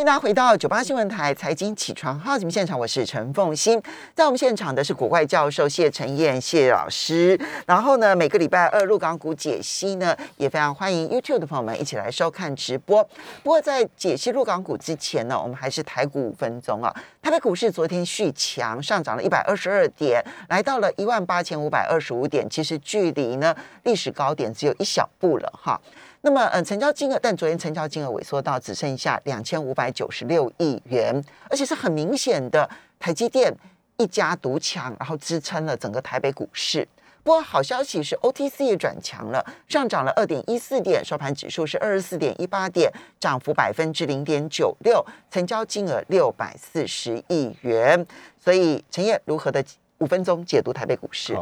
欢迎大家回到九八新闻台财经起床号节目现场，我是陈凤欣，在我们现场的是国外教授谢晨燕谢老师。然后呢，每个礼拜二陆港股解析呢，也非常欢迎 YouTube 的朋友们一起来收看直播。不过在解析陆港股之前呢，我们还是台股五分钟啊。台北股市昨天续强，上涨了一百二十二点，来到了一万八千五百二十五点，其实距离呢历史高点只有一小步了哈。那么，嗯，成交金额，但昨天成交金额萎缩到只剩下两千五百九十六亿元，而且是很明显的，台积电一家独强，然后支撑了整个台北股市。不过好消息是，OTC 也转强了，上涨了二点一四点，收盘指数是二十四点一八点，涨幅百分之零点九六，成交金额六百四十亿元。所以，陈燕如何的五分钟解读台北股市？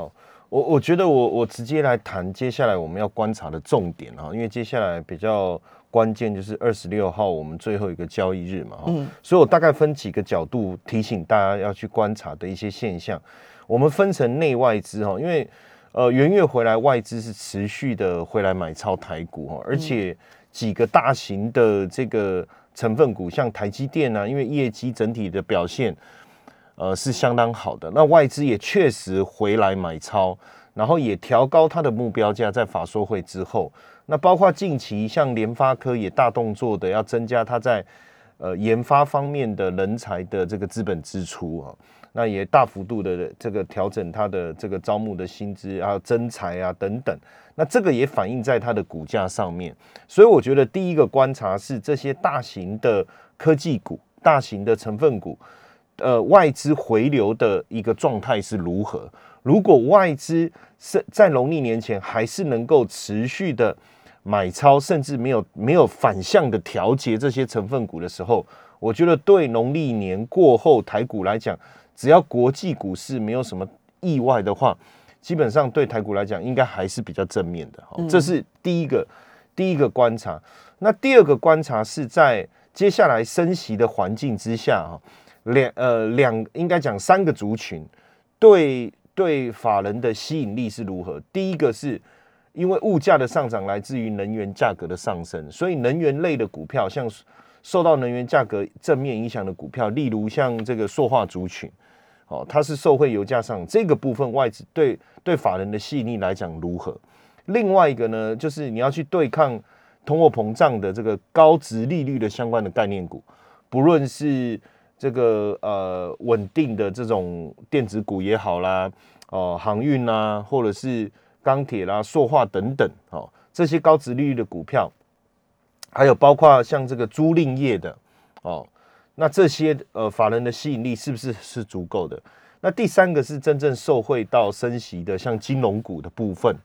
我我觉得我我直接来谈接下来我们要观察的重点哈，因为接下来比较关键就是二十六号我们最后一个交易日嘛，嗯，所以我大概分几个角度提醒大家要去观察的一些现象。我们分成内外资哈，因为呃元月回来外资是持续的回来买超台股哈，而且几个大型的这个成分股像台积电啊，因为业绩整体的表现。呃，是相当好的。那外资也确实回来买超，然后也调高它的目标价，在法说会之后。那包括近期像联发科也大动作的要增加它在呃研发方面的人才的这个资本支出啊，那也大幅度的这个调整它的这个招募的薪资啊、增才啊等等。那这个也反映在它的股价上面。所以我觉得第一个观察是这些大型的科技股、大型的成分股。呃，外资回流的一个状态是如何？如果外资是在农历年前还是能够持续的买超，甚至没有没有反向的调节这些成分股的时候，我觉得对农历年过后台股来讲，只要国际股市没有什么意外的话，基本上对台股来讲应该还是比较正面的。这是第一个第一个观察。那第二个观察是在接下来升息的环境之下哈。两呃两应该讲三个族群，对对法人的吸引力是如何？第一个是因为物价的上涨来自于能源价格的上升，所以能源类的股票，像受到能源价格正面影响的股票，例如像这个塑化族群，哦，它是受惠油价上这个部分外资对对法人的吸引力来讲如何？另外一个呢，就是你要去对抗通货膨胀的这个高值利率的相关的概念股，不论是这个呃稳定的这种电子股也好啦，哦航运啦，或者是钢铁啦、塑化等等，哦这些高值利率的股票，还有包括像这个租赁业的，哦那这些呃法人的吸引力是不是是足够的？那第三个是真正受惠到升息的，像金融股的部分，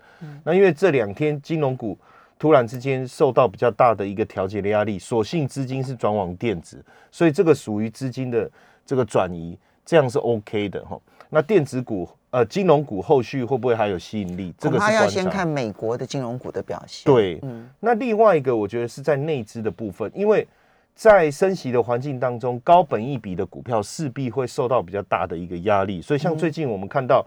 那因为这两天金融股。突然之间受到比较大的一个调节的压力，所幸资金是转往电子，所以这个属于资金的这个转移，这样是 OK 的哈。那电子股呃金融股后续会不会还有吸引力？这个是要先看美国的金融股的表现。对，嗯。那另外一个我觉得是在内资的部分，因为在升息的环境当中，高本益比的股票势必会受到比较大的一个压力，所以像最近我们看到。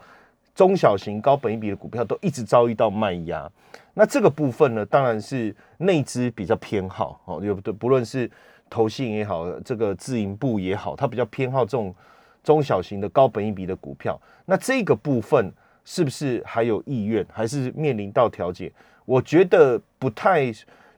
中小型高本益比的股票都一直遭遇到卖压，那这个部分呢，当然是内资比较偏好哦，有的不论是投信也好，这个自营部也好，它比较偏好这种中小型的高本益比的股票。那这个部分是不是还有意愿，还是面临到调解？我觉得不太，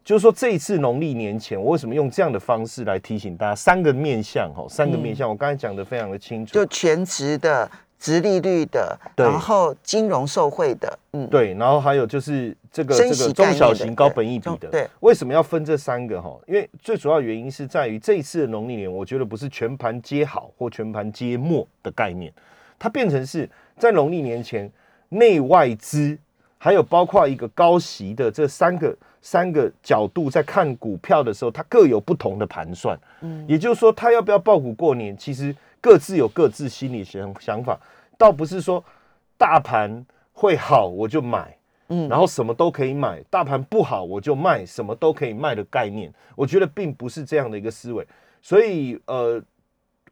就是说这一次农历年前，我为什么用这样的方式来提醒大家三个面向？哈，三个面向，我刚才讲的非常的清楚，就全职的。直利率的，然后金融受贿的，嗯，对，然后还有就是这个这个中小型高本益比的，对，为什么要分这三个哈？因为最主要原因是在于这一次的农历年，我觉得不是全盘皆好或全盘皆末的概念，它变成是在农历年前内外资还有包括一个高息的这三个三个角度在看股票的时候，它各有不同的盘算，嗯，也就是说，它要不要爆股过年，其实。各自有各自心理想想法，倒不是说大盘会好我就买，嗯，然后什么都可以买；大盘不好我就卖，什么都可以卖的概念，我觉得并不是这样的一个思维。所以，呃，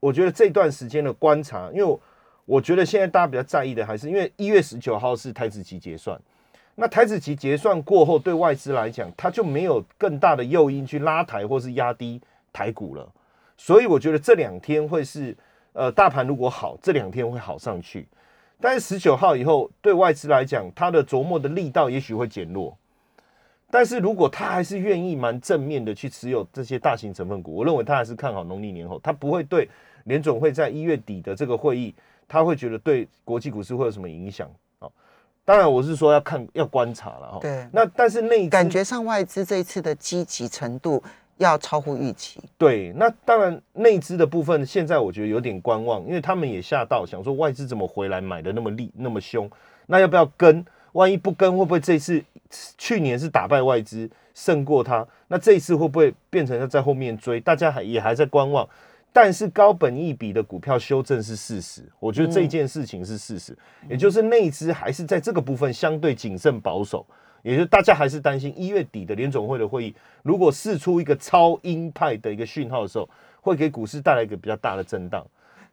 我觉得这段时间的观察，因为我觉得现在大家比较在意的还是，因为一月十九号是台子期结算，那台子期结算过后，对外资来讲，它就没有更大的诱因去拉抬或是压低台股了。所以我觉得这两天会是呃大盘如果好，这两天会好上去。但是十九号以后，对外资来讲，它的琢磨的力道也许会减弱。但是如果他还是愿意蛮正面的去持有这些大型成分股，我认为他还是看好农历年后，他不会对联总会在一月底的这个会议，他会觉得对国际股市会有什么影响啊？当然，我是说要看要观察了哈。对，那但是那感觉上外资这一次的积极程度要超乎预期。对，那当然内资的部分现在我觉得有点观望，因为他们也吓到，想说外资怎么回来买的那么厉那么凶，那要不要跟？万一不跟，会不会这次去年是打败外资胜过他？那这一次会不会变成要在后面追？大家还也还在观望。但是高本一比的股票修正是事实，我觉得这件事情是事实，也就是内资还是在这个部分相对谨慎保守，也就是大家还是担心一月底的联总会的会议，如果试出一个超鹰派的一个讯号的时候，会给股市带来一个比较大的震荡。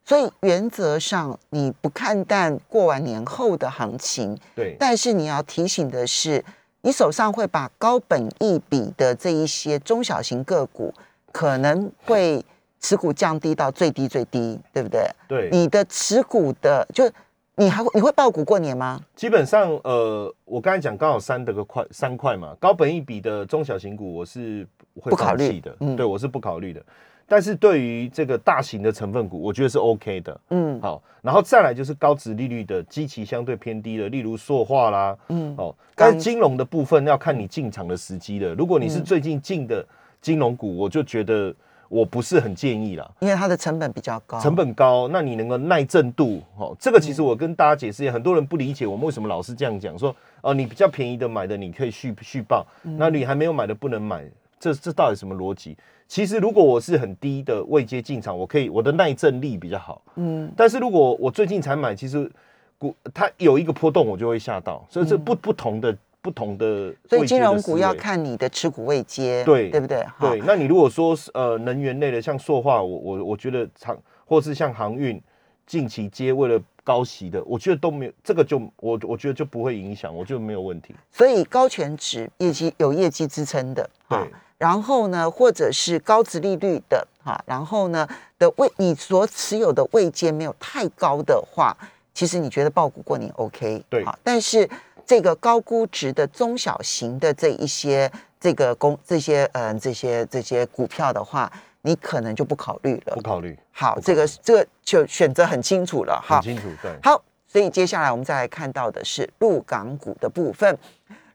所以原则上你不看淡过完年后的行情，对。但是你要提醒的是，你手上会把高本益比的这一些中小型个股，可能会持股降低到最低最低，对不对？对。你的持股的，就你还会你会爆股过年吗？基本上，呃，我刚才讲刚好三的个块三块嘛，高本一比的中小型股我是会考虑的，嗯，对我是不考虑的。但是对于这个大型的成分股，我觉得是 OK 的。嗯，好，然后再来就是高值利率的基期相对偏低的，例如塑化啦。嗯，哦，但是金融的部分要看你进场的时机了。如果你是最近进的金融股，我就觉得我不是很建议啦，因为它的成本比较高。成本高，那你能够耐震度？哦，这个其实我跟大家解释，很多人不理解我们为什么老是这样讲，说哦，你比较便宜的买的你可以续续报，那你还没有买的不能买，这这到底什么逻辑？其实，如果我是很低的位阶进场，我可以我的耐震力比较好。嗯，但是如果我最近才买，其实股它有一个波动，我就会吓到。所以这不不同的不同的，所以金融股要看你的持股位接，对对不对？对。那你如果说是呃能源类的，像塑化，我我我觉得长或是像航运，近期接为了高息的，我觉得都没有这个就我我觉得就不会影响，我觉得没有问题。所以高权值业绩有业绩支撑的，对。然后呢，或者是高值利率的哈，然后呢的位，你所持有的位阶没有太高的话，其实你觉得爆股过年 OK 对，但是这个高估值的中小型的这一些这个公这些嗯这些这些股票的话，你可能就不考虑了。不考虑。好，这个这个就选择很清楚了哈。很清楚，对。好，所以接下来我们再来看到的是陆港股的部分。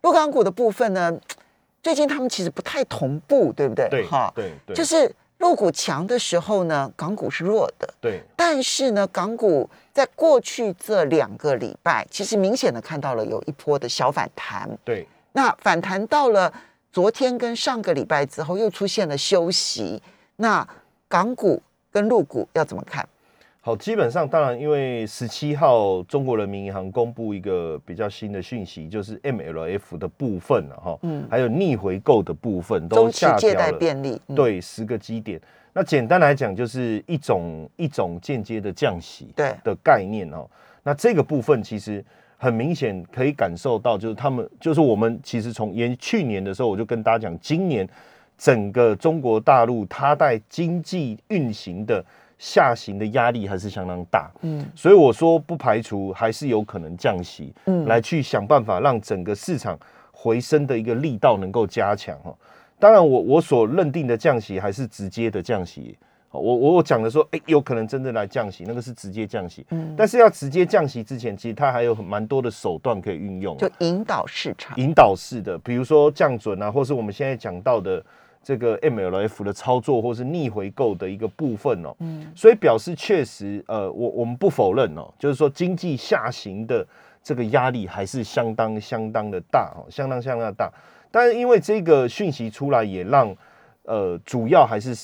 陆港股的部分呢？最近他们其实不太同步，对不对？对，哈，对，就是陆股强的时候呢，港股是弱的。对，但是呢，港股在过去这两个礼拜，其实明显的看到了有一波的小反弹。对，那反弹到了昨天跟上个礼拜之后，又出现了休息。那港股跟陆股要怎么看？好，基本上当然，因为十七号中国人民银行公布一个比较新的讯息，就是 MLF 的部分了哈，嗯，还有逆回购的部分都下调了，对，十个基点。那简单来讲，就是一种一种间接的降息对的概念哦。那这个部分其实很明显可以感受到，就是他们就是我们其实从延去年的时候，我就跟大家讲，今年整个中国大陆它在经济运行的。下行的压力还是相当大，嗯，所以我说不排除还是有可能降息，嗯，来去想办法让整个市场回升的一个力道能够加强。哈。当然，我我所认定的降息还是直接的降息，我我我讲的说，哎，有可能真的来降息，那个是直接降息，嗯，但是要直接降息之前，其实它还有蛮多的手段可以运用，就引导市场，引导式的，比如说降准啊，或是我们现在讲到的。这个 MLF 的操作，或是逆回购的一个部分哦，嗯，所以表示确实，呃，我我们不否认哦，就是说经济下行的这个压力还是相当相当的大哦，相当相当的大。但是因为这个讯息出来，也让呃，主要还是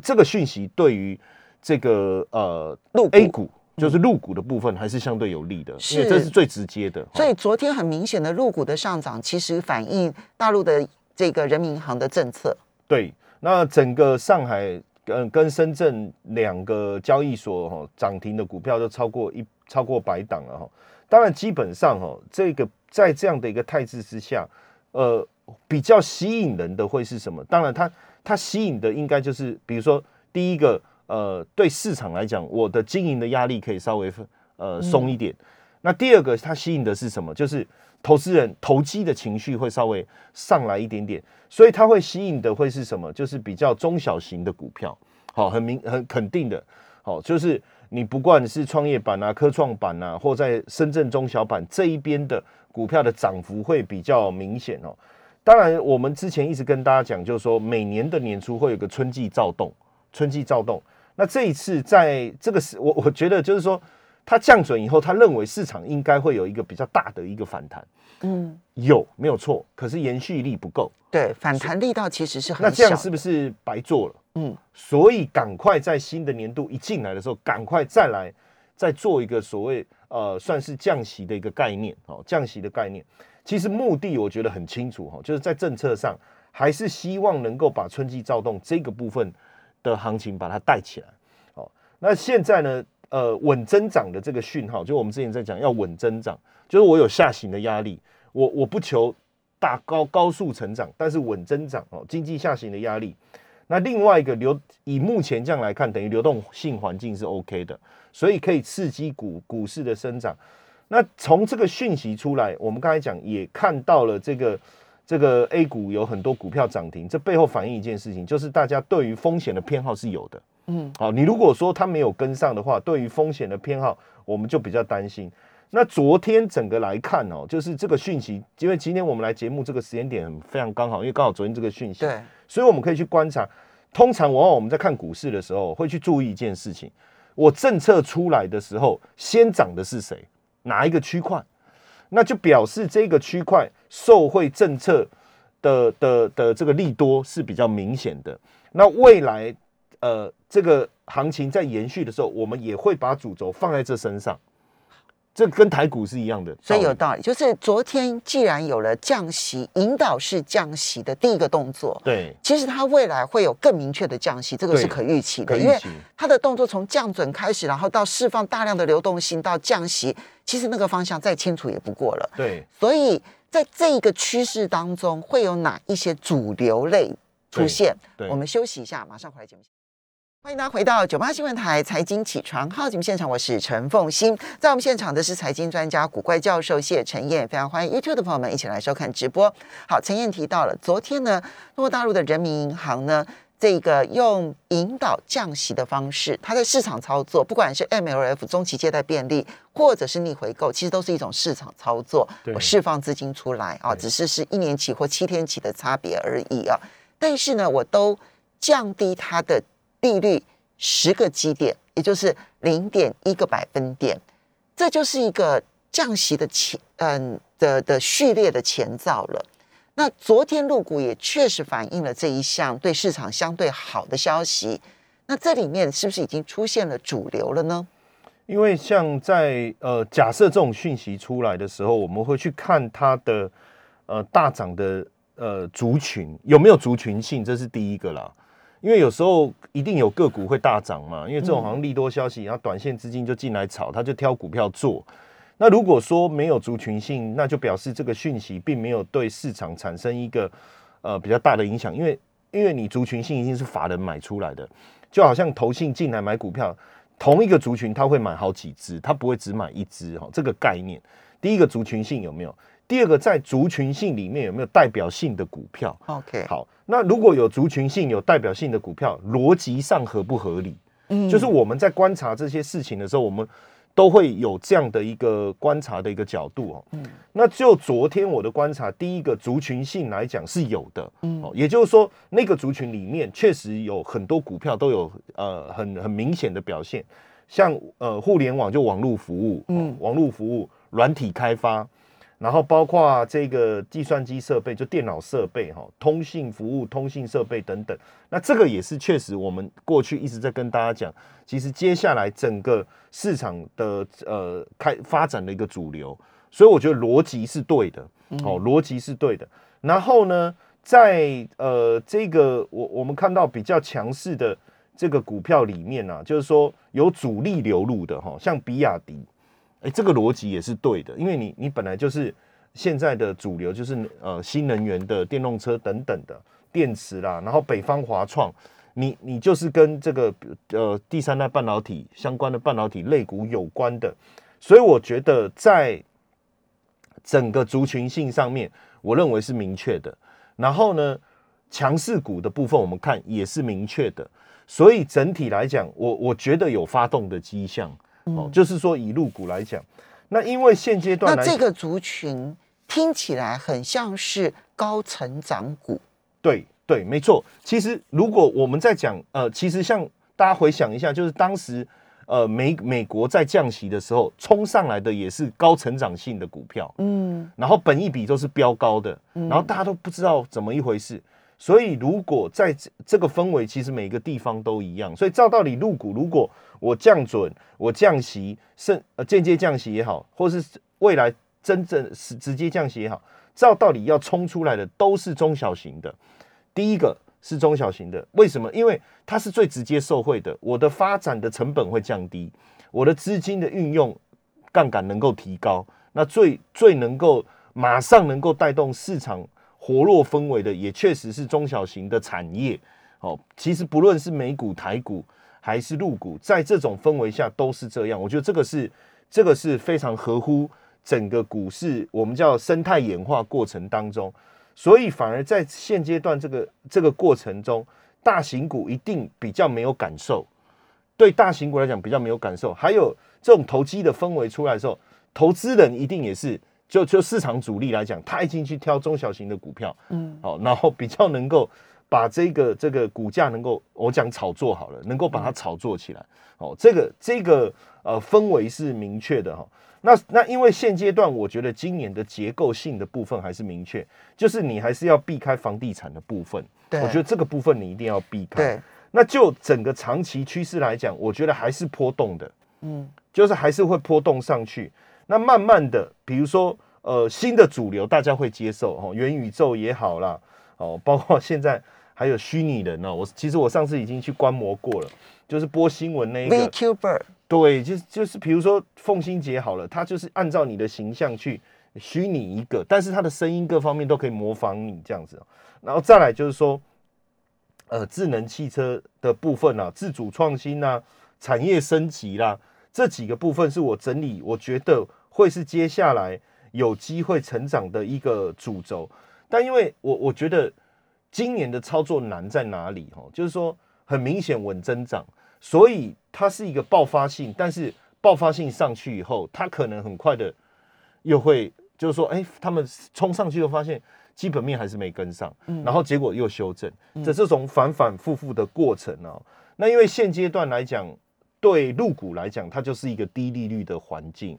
这个讯息对于这个呃陆 A 股，就是入股的部分，还是相对有利的，因为这是最直接的。所以昨天很明显的入股的上涨，其实反映大陆的这个人民银行的政策。对，那整个上海嗯跟深圳两个交易所哈涨停的股票都超过一超过百档了哈。当然，基本上哈这个在这样的一个态势之下，呃，比较吸引人的会是什么？当然，它它吸引的应该就是比如说第一个呃，对市场来讲，我的经营的压力可以稍微呃松一点。那第二个，它吸引的是什么？就是投资人投机的情绪会稍微上来一点点，所以它会吸引的会是什么？就是比较中小型的股票，好，很明很肯定的，好，就是你不管是创业板啊、科创板啊，或在深圳中小板这一边的股票的涨幅会比较明显哦。当然，我们之前一直跟大家讲，就是说每年的年初会有个春季躁动，春季躁动。那这一次在这个时，我我觉得就是说，它降准以后，他认为市场应该会有一个比较大的一个反弹。嗯，有没有错？可是延续力不够。对，反弹力道其实是很那这样是不是白做了？嗯，所以赶快在新的年度一进来的时候，赶快再来再做一个所谓呃，算是降息的一个概念哦，降息的概念。其实目的我觉得很清楚哈，就是在政策上还是希望能够把春季躁动这个部分的行情把它带起来。哦，那现在呢，呃，稳增长的这个讯号，就我们之前在讲要稳增长，就是我有下行的压力，我我不求大高高速成长，但是稳增长哦，经济下行的压力。那另外一个流以目前这样来看，等于流动性环境是 OK 的，所以可以刺激股股市的生长。那从这个讯息出来，我们刚才讲也看到了这个这个 A 股有很多股票涨停，这背后反映一件事情，就是大家对于风险的偏好是有的。嗯，好，你如果说它没有跟上的话，对于风险的偏好，我们就比较担心。那昨天整个来看哦，就是这个讯息，因为今天我们来节目这个时间点非常刚好，因为刚好昨天这个讯息，对，所以我们可以去观察。通常往往我们在看股市的时候，会去注意一件事情：我政策出来的时候，先涨的是谁？哪一个区块，那就表示这个区块受惠政策的的的这个利多是比较明显的。那未来呃这个行情在延续的时候，我们也会把主轴放在这身上。这跟台股是一样的，所以有道理。就是昨天既然有了降息，引导式降息的第一个动作，对，其实它未来会有更明确的降息，这个是可预期的，因为它的动作从降准开始，然后到释放大量的流动性到降息，其实那个方向再清楚也不过了。对，所以在这一个趋势当中，会有哪一些主流类出现？我们休息一下，马上回来节目。欢迎大家回到九八新闻台财经起床号节目现场，我是陈凤欣，在我们现场的是财经专家古怪教授谢陈燕，非常欢迎 YouTube 的朋友们一起来收看直播。好，陈燕提到了昨天呢，中国大陆的人民银行呢，这个用引导降息的方式，它的市场操作，不管是 MLF 中期借贷便利，或者是逆回购，其实都是一种市场操作，我释放资金出来啊，只是是一年期或七天期的差别而已啊。但是呢，我都降低它的。利率十个基点，也就是零点一个百分点，这就是一个降息的前嗯的的序列的前兆了。那昨天入股也确实反映了这一项对市场相对好的消息。那这里面是不是已经出现了主流了呢？因为像在呃假设这种讯息出来的时候，我们会去看它的呃大涨的呃族群有没有族群性，这是第一个啦。因为有时候一定有个股会大涨嘛，因为这种好像利多消息，然后短线资金就进来炒，他就挑股票做。那如果说没有族群性，那就表示这个讯息并没有对市场产生一个呃比较大的影响。因为因为你族群性一定是法人买出来的，就好像投信进来买股票，同一个族群他会买好几只，他不会只买一只哈。这个概念，第一个族群性有没有？第二个在族群性里面有没有代表性的股票？OK，好。那如果有族群性、有代表性的股票，逻辑上合不合理？嗯，就是我们在观察这些事情的时候，我们都会有这样的一个观察的一个角度哦。嗯，那就昨天我的观察，第一个族群性来讲是有的，嗯，也就是说那个族群里面确实有很多股票都有呃很很明显的表现，像呃互联网就网络服务，嗯，网络服务、软体开发。然后包括这个计算机设备，就电脑设备哈，通信服务、通信设备等等。那这个也是确实，我们过去一直在跟大家讲，其实接下来整个市场的呃开发展的一个主流。所以我觉得逻辑是对的，哦，逻辑是对的。然后呢，在呃这个我我们看到比较强势的这个股票里面呢，就是说有主力流入的哈，像比亚迪。哎，这个逻辑也是对的，因为你你本来就是现在的主流，就是呃新能源的电动车等等的电池啦，然后北方华创你你就是跟这个呃第三代半导体相关的半导体类股有关的，所以我觉得在整个族群性上面，我认为是明确的。然后呢，强势股的部分我们看也是明确的，所以整体来讲，我我觉得有发动的迹象哦，就是说以入股来讲，那因为现阶段那这个族群听起来很像是高成长股，对对，没错。其实如果我们在讲呃，其实像大家回想一下，就是当时呃美美国在降息的时候冲上来的也是高成长性的股票，嗯，然后本益比都是飙高的，然后大家都不知道怎么一回事。所以如果在这这个氛围，其实每个地方都一样。所以照道理入股，如果我降准，我降息，甚呃间接降息也好，或是未来真正是直接降息也好，照道理要冲出来的都是中小型的。第一个是中小型的，为什么？因为它是最直接受惠的，我的发展的成本会降低，我的资金的运用杠杆能够提高，那最最能够马上能够带动市场活络氛围的，也确实是中小型的产业。哦，其实不论是美股、台股还是陆股，在这种氛围下都是这样。我觉得这个是这个是非常合乎整个股市我们叫生态演化过程当中。所以反而在现阶段这个这个过程中，大型股一定比较没有感受，对大型股来讲比较没有感受。还有这种投机的氛围出来的时候，投资人一定也是就就市场主力来讲，他已经去挑中小型的股票，嗯，好，然后比较能够把这个这个股价能够我讲炒作好了，能够把它炒作起来，哦，这个这个呃氛围是明确的哈。那那因为现阶段，我觉得今年的结构性的部分还是明确，就是你还是要避开房地产的部分。对，我觉得这个部分你一定要避开。对，那就整个长期趋势来讲，我觉得还是波动的。嗯，就是还是会波动上去。那慢慢的，比如说呃新的主流，大家会接受哦，元宇宙也好啦，哦，包括现在还有虚拟人哦。我其实我上次已经去观摩过了，就是播新闻那一个。对，就是就是比如说凤欣姐好了，她就是按照你的形象去虚拟一个，但是她的声音各方面都可以模仿你这样子。然后再来就是说，呃，智能汽车的部分啊，自主创新啊，产业升级啦，这几个部分是我整理，我觉得会是接下来有机会成长的一个主轴。但因为我我觉得今年的操作难在哪里？哈，就是说很明显稳增长。所以它是一个爆发性，但是爆发性上去以后，它可能很快的又会，就是说，哎，他们冲上去又发现基本面还是没跟上，然后结果又修正，这这种反反复复的过程啊。那因为现阶段来讲，对入股来讲，它就是一个低利率的环境。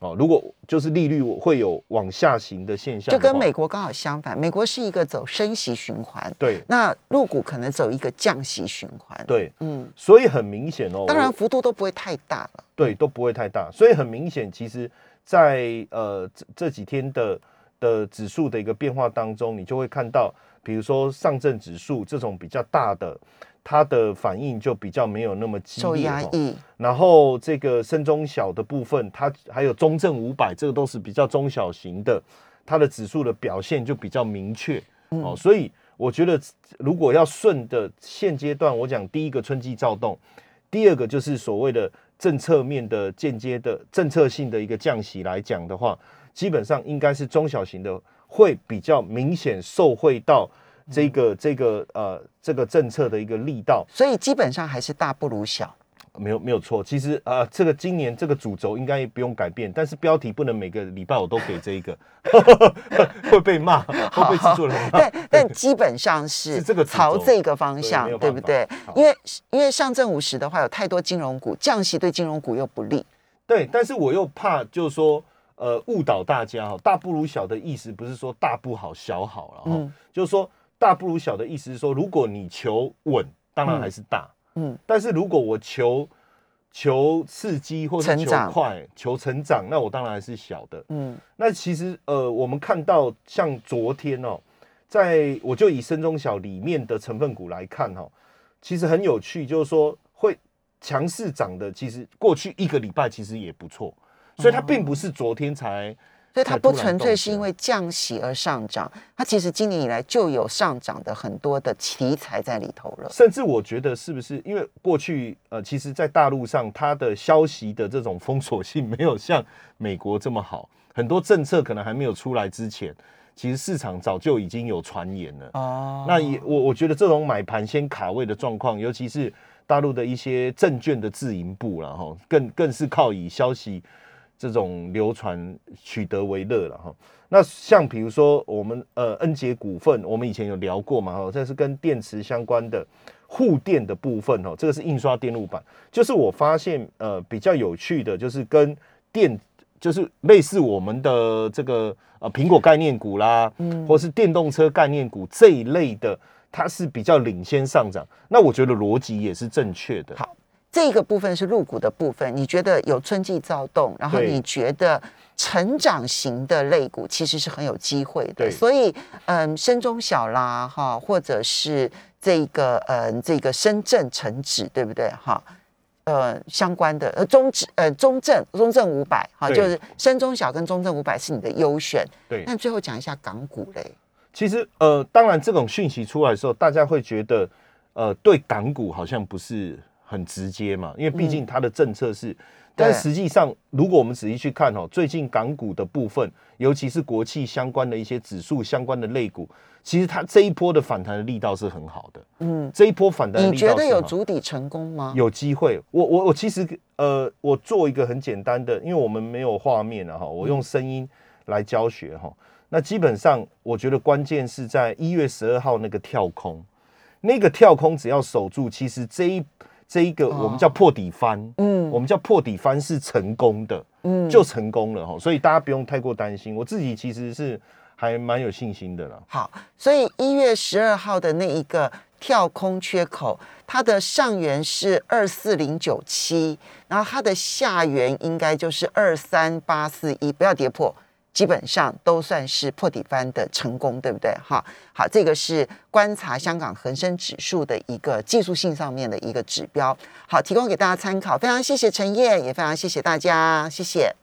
哦，如果就是利率会有往下行的现象，就跟美国刚好相反，美国是一个走升息循环，对，那入股可能走一个降息循环，对，嗯，所以很明显哦，当然幅度都不会太大了，对，都不会太大，所以很明显，其实，在呃这这几天的的指数的一个变化当中，你就会看到，比如说上证指数这种比较大的。它的反应就比较没有那么激烈，压抑。然后这个深中小的部分，它还有中证五百，这个都是比较中小型的，它的指数的表现就比较明确哦。所以我觉得，如果要顺的现阶段，我讲第一个春季躁动，第二个就是所谓的政策面的间接的政策性的一个降息来讲的话，基本上应该是中小型的会比较明显受惠到。这个这个呃，这个政策的一个力道，所以基本上还是大不如小，没有没有错。其实啊，这个今年这个主轴应该不用改变，但是标题不能每个礼拜我都给这一个，会被骂，会被制作人骂。但但基本上是 这个朝这个方向，对不对？因为因为上证五十的话，有太多金融股降息，对金融股又不利。对，但是我又怕就是说，呃，误导大家哈，大不如小的意思不是说大不好小好了哈，就是说。大不如小的意思是说，如果你求稳，当然还是大，嗯，但是如果我求求刺激或者求快、求成长，那我当然还是小的，嗯。那其实呃，我们看到像昨天哦，在我就以深中小里面的成分股来看哈，其实很有趣，就是说会强势涨的，其实过去一个礼拜其实也不错，所以它并不是昨天才。所以它不纯粹是因为降息而上涨，它其实今年以来就有上涨的很多的题材在里头了。甚至我觉得是不是因为过去呃，其实，在大陆上它的消息的这种封锁性没有像美国这么好，很多政策可能还没有出来之前，其实市场早就已经有传言了。哦，那也我我觉得这种买盘先卡位的状况，尤其是大陆的一些证券的自营部然后更更是靠以消息。这种流传取得为乐了哈，那像比如说我们呃恩捷股份，我们以前有聊过嘛哈，这是跟电池相关的护电的部分哦，这个是印刷电路板，就是我发现呃比较有趣的，就是跟电就是类似我们的这个呃苹果概念股啦，嗯，或是电动车概念股这一类的，它是比较领先上涨，那我觉得逻辑也是正确的。好。这个部分是入股的部分，你觉得有春季躁动，然后你觉得成长型的类股其实是很有机会的，所以嗯，深中小啦哈，或者是这个嗯这个深圳成指对不对哈？呃，相关的呃中指呃中证中证五百哈，就是深中小跟中证五百是你的优选。对，那最后讲一下港股嘞。其实呃，当然这种讯息出来的时候，大家会觉得呃，对港股好像不是。很直接嘛，因为毕竟它的政策是，但实际上，如果我们仔细去看哦，最近港股的部分，尤其是国企相关的一些指数相关的类股，其实它这一波的反弹的力道是很好的。嗯，这一波反弹，你觉得有足底成功吗？有机会。我我我其实呃，我做一个很简单的，因为我们没有画面了哈，我用声音来教学哈。那基本上，我觉得关键是在一月十二号那个跳空，那个跳空只要守住，其实这一。这一个我们叫破底翻，嗯，我们叫破底翻是成功的，嗯，就成功了哈，所以大家不用太过担心。我自己其实是还蛮有信心的了。好，所以一月十二号的那一个跳空缺口，它的上缘是二四零九七，然后它的下缘应该就是二三八四一，不要跌破。基本上都算是破底翻的成功，对不对？哈，好，这个是观察香港恒生指数的一个技术性上面的一个指标，好，提供给大家参考。非常谢谢陈烨，也非常谢谢大家，谢谢。